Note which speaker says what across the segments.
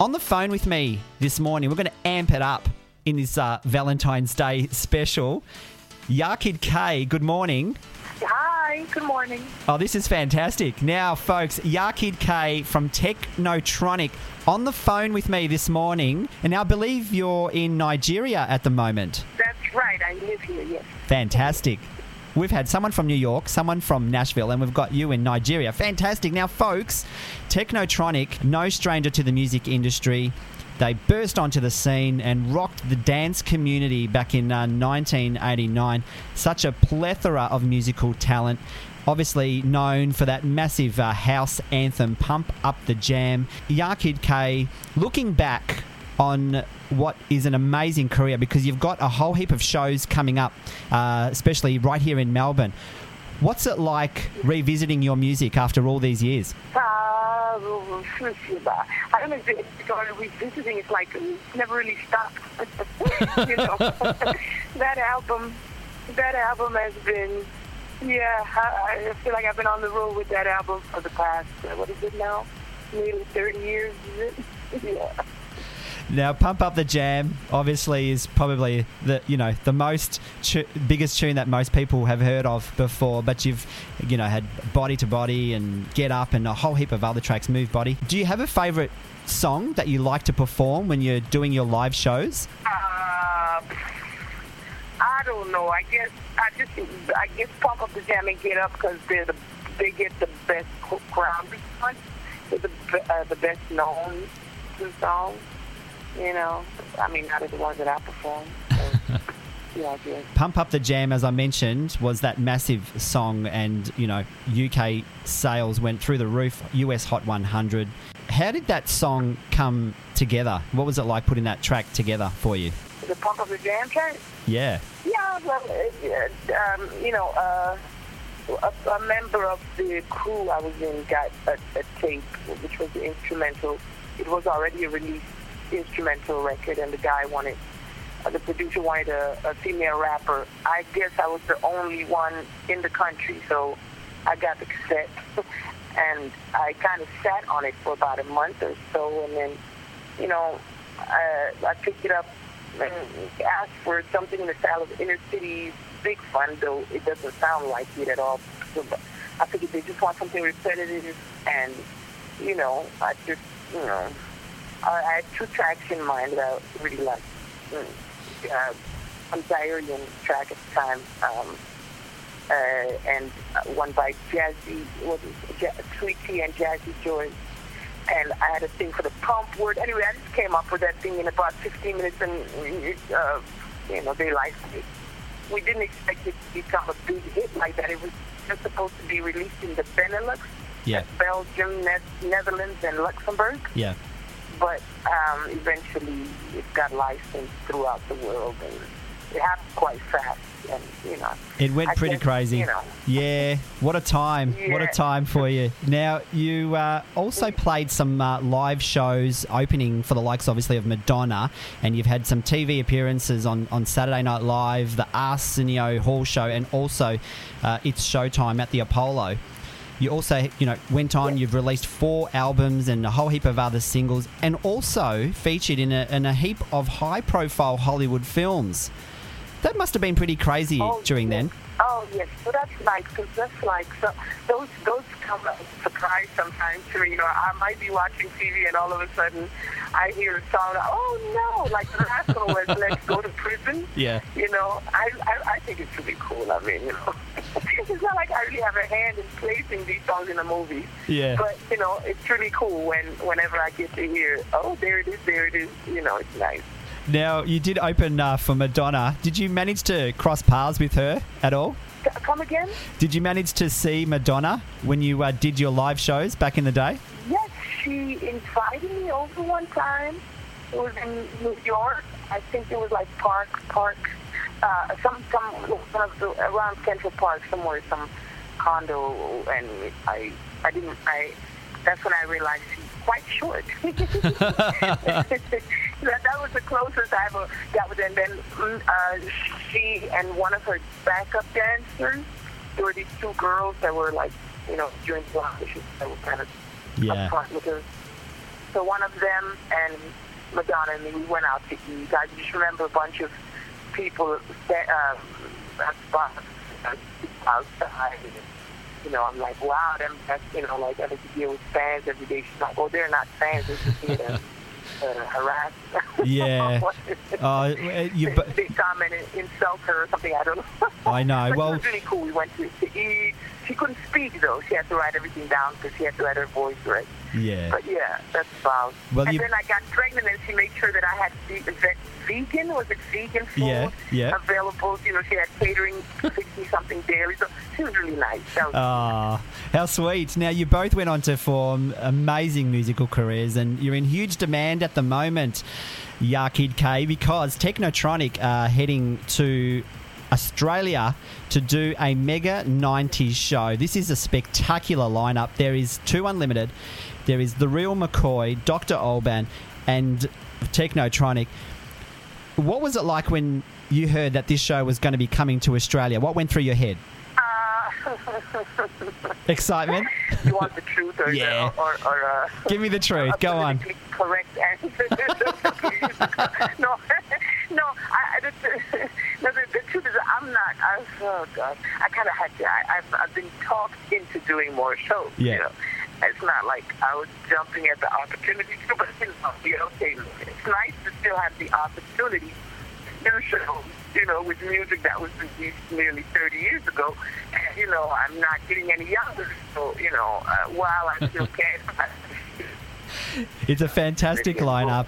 Speaker 1: On the phone with me this morning, we're going to amp it up in this uh, Valentine's Day special. Ya Kid K, good morning.
Speaker 2: Hi, good morning.
Speaker 1: Oh, this is fantastic. Now, folks, Ya Kid K from Technotronic on the phone with me this morning. And I believe you're in Nigeria at the moment.
Speaker 2: That's right, I live here, yes.
Speaker 1: Fantastic. We've had someone from New York, someone from Nashville, and we've got you in Nigeria. Fantastic. Now, folks, Technotronic, no stranger to the music industry. They burst onto the scene and rocked the dance community back in uh, 1989. Such a plethora of musical talent. Obviously known for that massive uh, house anthem, Pump Up the Jam. Ya Kid K, looking back on what is an amazing career because you've got a whole heap of shows coming up, uh, especially right here in Melbourne. What's it like revisiting your music after all these years?
Speaker 2: Uh, I don't know if it's revisiting. It's like it's never really stopped. you know, that album, that album has been. Yeah, I, I feel like I've been on the road with that album for the past. Uh, what is it now? Nearly thirty years. Is it? yeah.
Speaker 1: Now, "Pump Up the Jam" obviously is probably the you know the most biggest tune that most people have heard of before. But you've you know had "Body to Body" and "Get Up" and a whole heap of other tracks. "Move Body." Do you have a favourite song that you like to perform when you're doing your live shows?
Speaker 2: Uh, I don't know. I guess I just I guess "Pump Up the Jam" and "Get Up" because they're the they get the best crowd response. They're the uh, the best known two songs. You know, I mean, not as the ones that I perform. So, yeah, I.
Speaker 1: Pump Up the Jam, as I mentioned, was that massive song, and you know, UK sales went through the roof. US Hot 100. How did that song come together? What was it like putting that track together for you?
Speaker 2: The Pump Up the Jam track?
Speaker 1: Yeah.
Speaker 2: Yeah, well, um, you know, uh, a, a member of the crew I was in got a, a tape, which was the instrumental. It was already a released instrumental record, and the guy wanted, uh, the producer wanted a, a female rapper. I guess I was the only one in the country, so I got the cassette, and I kind of sat on it for about a month or so, and then, you know, I, I picked it up and asked for something in the style of inner city big fun, though it doesn't sound like it at all. I figured they just want something repetitive, and you know, I just, you know, I I had two tracks in mind that I really liked. Mm, Uh, a Zairian track at the time, um, uh, and uh, one by Jazzy, what is it, Ja- Tweety and Jazzy Joy. And I had a thing for the pump word. Anyway, I just came up with that thing in about 15 minutes, and uh, you know they liked it. We didn't expect it to become a big hit like that. It was just supposed to be released in the Benelux,
Speaker 1: Yeah.
Speaker 2: Belgium, ne- Netherlands, and Luxembourg
Speaker 1: Yeah.
Speaker 2: But um, eventually it got licensed throughout the world, and it happened quite fast. And you know,
Speaker 1: It went
Speaker 2: I
Speaker 1: pretty
Speaker 2: guess,
Speaker 1: crazy.
Speaker 2: You know,
Speaker 1: Yeah, what a time. What a time for you. Now, you uh, also played some uh, live shows opening for the likes, obviously, of Madonna, and you've had some TV appearances on, on Saturday Night Live, the Arsenio Hall show, and also uh, It's Showtime at the Apollo. You also, you know, went on. You've released four albums and a whole heap of other singles, and also featured in a, in a heap of high-profile Hollywood films. That must have been pretty crazy
Speaker 2: Oh,
Speaker 1: during
Speaker 2: yes.
Speaker 1: then.
Speaker 2: Oh yes, so that's nice because that's like so those those come as a surprise sometimes to me. You know, I might be watching TV and all of a sudden I hear a song. Oh no! Like the last one was "Let's Go to Prison."
Speaker 1: Yeah.
Speaker 2: You know, I, I I think it's really cool. I mean, you know, it's not like I really have a hand in placing these songs in the movie.
Speaker 1: Yeah.
Speaker 2: But you know, it's really cool when whenever I get to hear, oh, there it is, there it is. You know, it's nice.
Speaker 1: Now, you did open uh, for Madonna. Did you manage to cross paths with her at all?
Speaker 2: Come again?
Speaker 1: Did you manage to see Madonna when you uh, did your live shows back in the day?
Speaker 2: Yes, she invited me over one time. It was in New York. I think it was like Park Park, uh, some some one of the, around Central Park somewhere, some condo, and I I didn't I. That's when I realized she's quite short. that, that was the closest I ever got with. And then mm, uh, she and one of her backup dancers, there were these two girls that were like, you know, during the audition, that were kind of
Speaker 1: Yeah.
Speaker 2: up front with her. So one of them and Madonna and me, we went out to eat. I just remember a bunch of people sta- um, outside. You know, I'm like, wow, them, that's, you know, like, I think deal with fans every day. She's like, oh, they're not fans. They're just here to uh, harass.
Speaker 1: Yeah. Uh, you,
Speaker 2: they, they come and insult her or something. I don't know.
Speaker 1: I know.
Speaker 2: But
Speaker 1: well,
Speaker 2: it was really cool. We went to, to eat. She couldn't speak though. She had to write everything down because she had to write her voice right.
Speaker 1: yeah.
Speaker 2: But yeah, that's about.
Speaker 1: Well,
Speaker 2: and
Speaker 1: you-
Speaker 2: then I got pregnant, and she made sure that I had ve- vegan. Was it vegan food
Speaker 1: Yeah, yeah.
Speaker 2: available? You know, she had catering, sixty something daily. So she was really nice. That
Speaker 1: Ah, how sweet. Now, you both went on to form amazing musical careers, and you're in huge demand at the moment, Ya Kid K, because Technotronic are heading to Australia to do a mega 90s show. This is a spectacular lineup. There is Two Unlimited, there is The Real McCoy, Dr. Alban, and Technotronic. What was it like when you heard that this show was going to be coming to Australia? What went through your head? Excitement?
Speaker 2: you want the truth or
Speaker 1: Yeah.
Speaker 2: or, or uh,
Speaker 1: Give me the truth. Go on.
Speaker 2: Correct answer. no, no. I, I- the, no the, the truth is, I'm not. I, oh God, I kind of had to. I, I've, I've been talked into doing more shows.
Speaker 1: Yeah.
Speaker 2: You know, it's not like I was jumping at the opportunity to, but you know, you know, okay, it's nice to still have the opportunity to do shows. You know, with music that was released nearly 30 years ago, and you know, I'm not getting any younger. So you know, uh, while I still can.
Speaker 1: It's a fantastic lineup.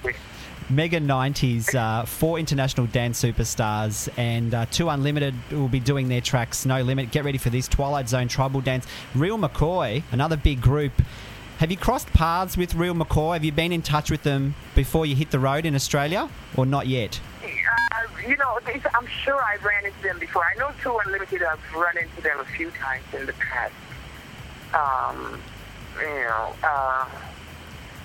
Speaker 1: Mega 90s, uh, four international dance superstars, and uh, Two Unlimited will be doing their tracks No Limit. Get ready for this Twilight Zone Tribal Dance. Real McCoy, another big group. Have you crossed paths with Real McCoy? Have you been in touch with them before you hit the road in Australia, or not yet?
Speaker 2: Uh, you know, I'm sure I ran into them before. I know Two Unlimited. I've run into them a few times in the past. Um, you know, uh,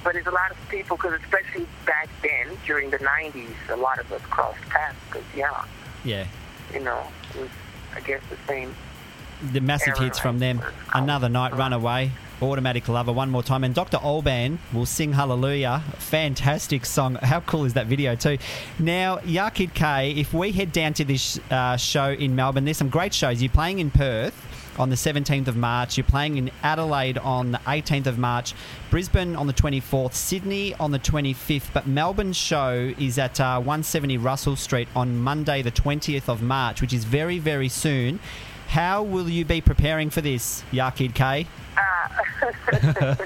Speaker 2: but there's a lot of people because especially back then during the '90s, a lot of us crossed paths because yeah,
Speaker 1: Yeah.
Speaker 2: you know, it was I guess the same.
Speaker 1: the massive hits from them. Another night, Runaway, Automatic Lover, one more time, and Dr. Alban will sing Hallelujah. Fantastic song. How cool is that video too? Now, Ya Kid K, if we head down to this uh, show in Melbourne, there's some great shows. You're playing in Perth. On the 17th of March, you're playing in Adelaide on the 18th of March, Brisbane on the 24th, Sydney on the 25th, but Melbourne's show is at uh, 170 Russell Street on Monday, the 20th of March, which is very, very soon. How will you be preparing for this, Ya Kid K?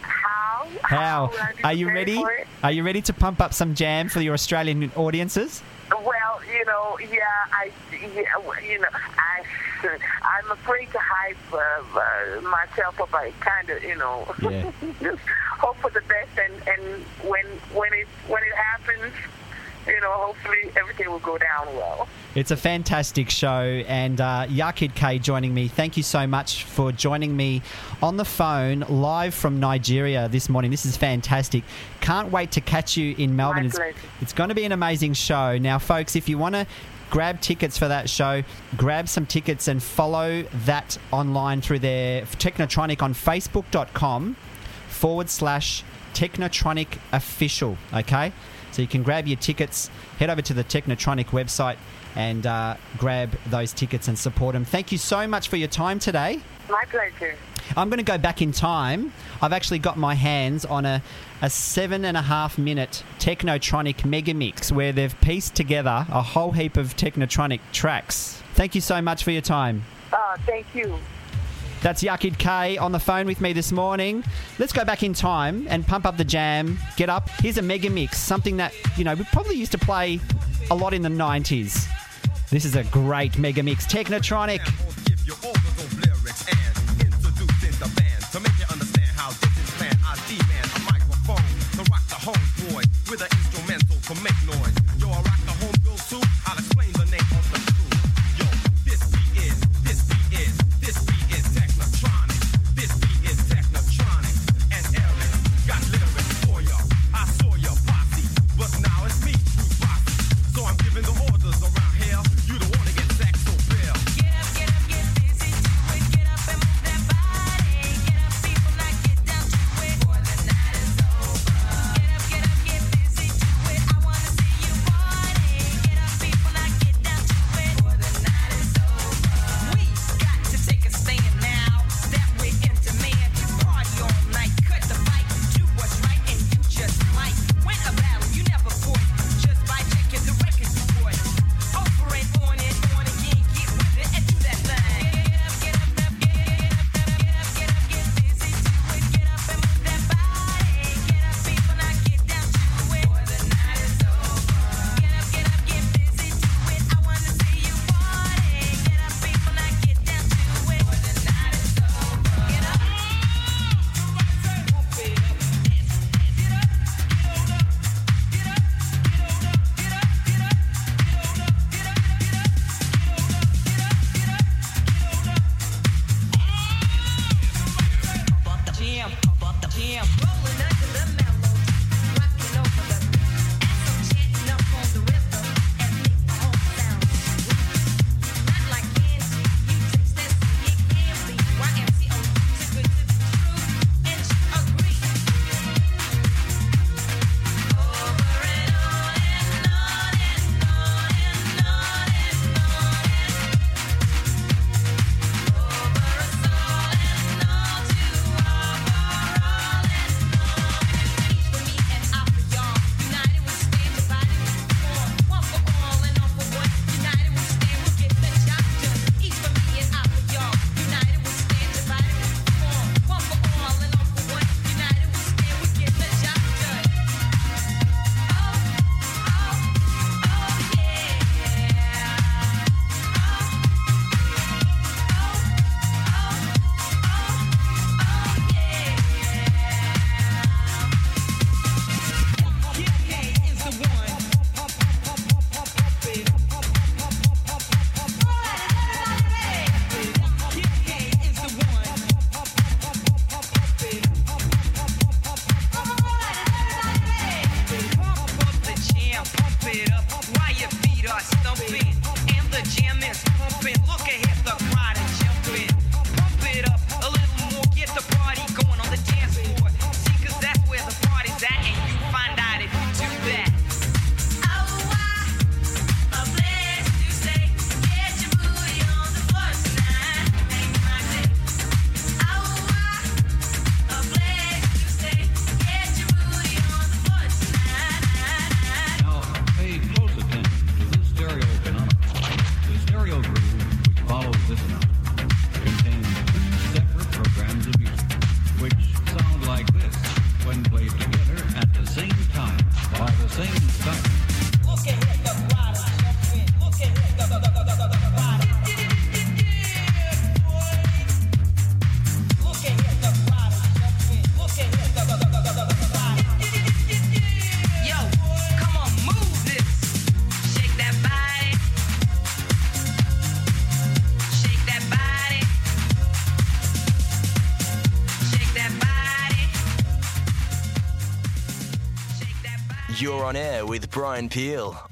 Speaker 2: How?
Speaker 1: How?
Speaker 2: be
Speaker 1: Are you ready? Are you ready to pump up some jam for your Australian audiences?
Speaker 2: You know, yeah, I, yeah, you know, I, I'm afraid to hype uh, uh, myself up. I kind of, you know,
Speaker 1: Yeah.
Speaker 2: just hope for the best, and and when when it when it happens, you know, hopefully everything will go down well.
Speaker 1: It's a fantastic show, and uh, Ya Kid K joining me. Thank you so much for joining me on the phone live from Nigeria this morning. This is fantastic. Can't wait to catch you in Melbourne. It's, it's going to be an amazing show. Now, folks, if you want to grab tickets for that show, grab some tickets and follow that online through their Technotronic on Facebook.com forward slash Technotronic official. Okay, so you can grab your tickets, head over to the Technotronic website, and uh, grab those tickets and support them. Thank you so much for your time today.
Speaker 2: My pleasure.
Speaker 1: I'm going to go back in time. I've actually got my hands on a, a seven and a half minute Technotronic mega mix where they've pieced together a whole heap of Technotronic tracks. Thank you so much for your time.
Speaker 2: Uh, thank you.
Speaker 1: That's Ya Kid K on the phone with me this morning. Let's go back in time and pump up the jam. Get up. Here's a mega mix, something that, you know, we probably used to play a lot in the 90s. This is a great mega mix. Technotronic.
Speaker 3: blood thumping and the jam is pumping. Look ahead, the
Speaker 4: You're on air with Brian Peel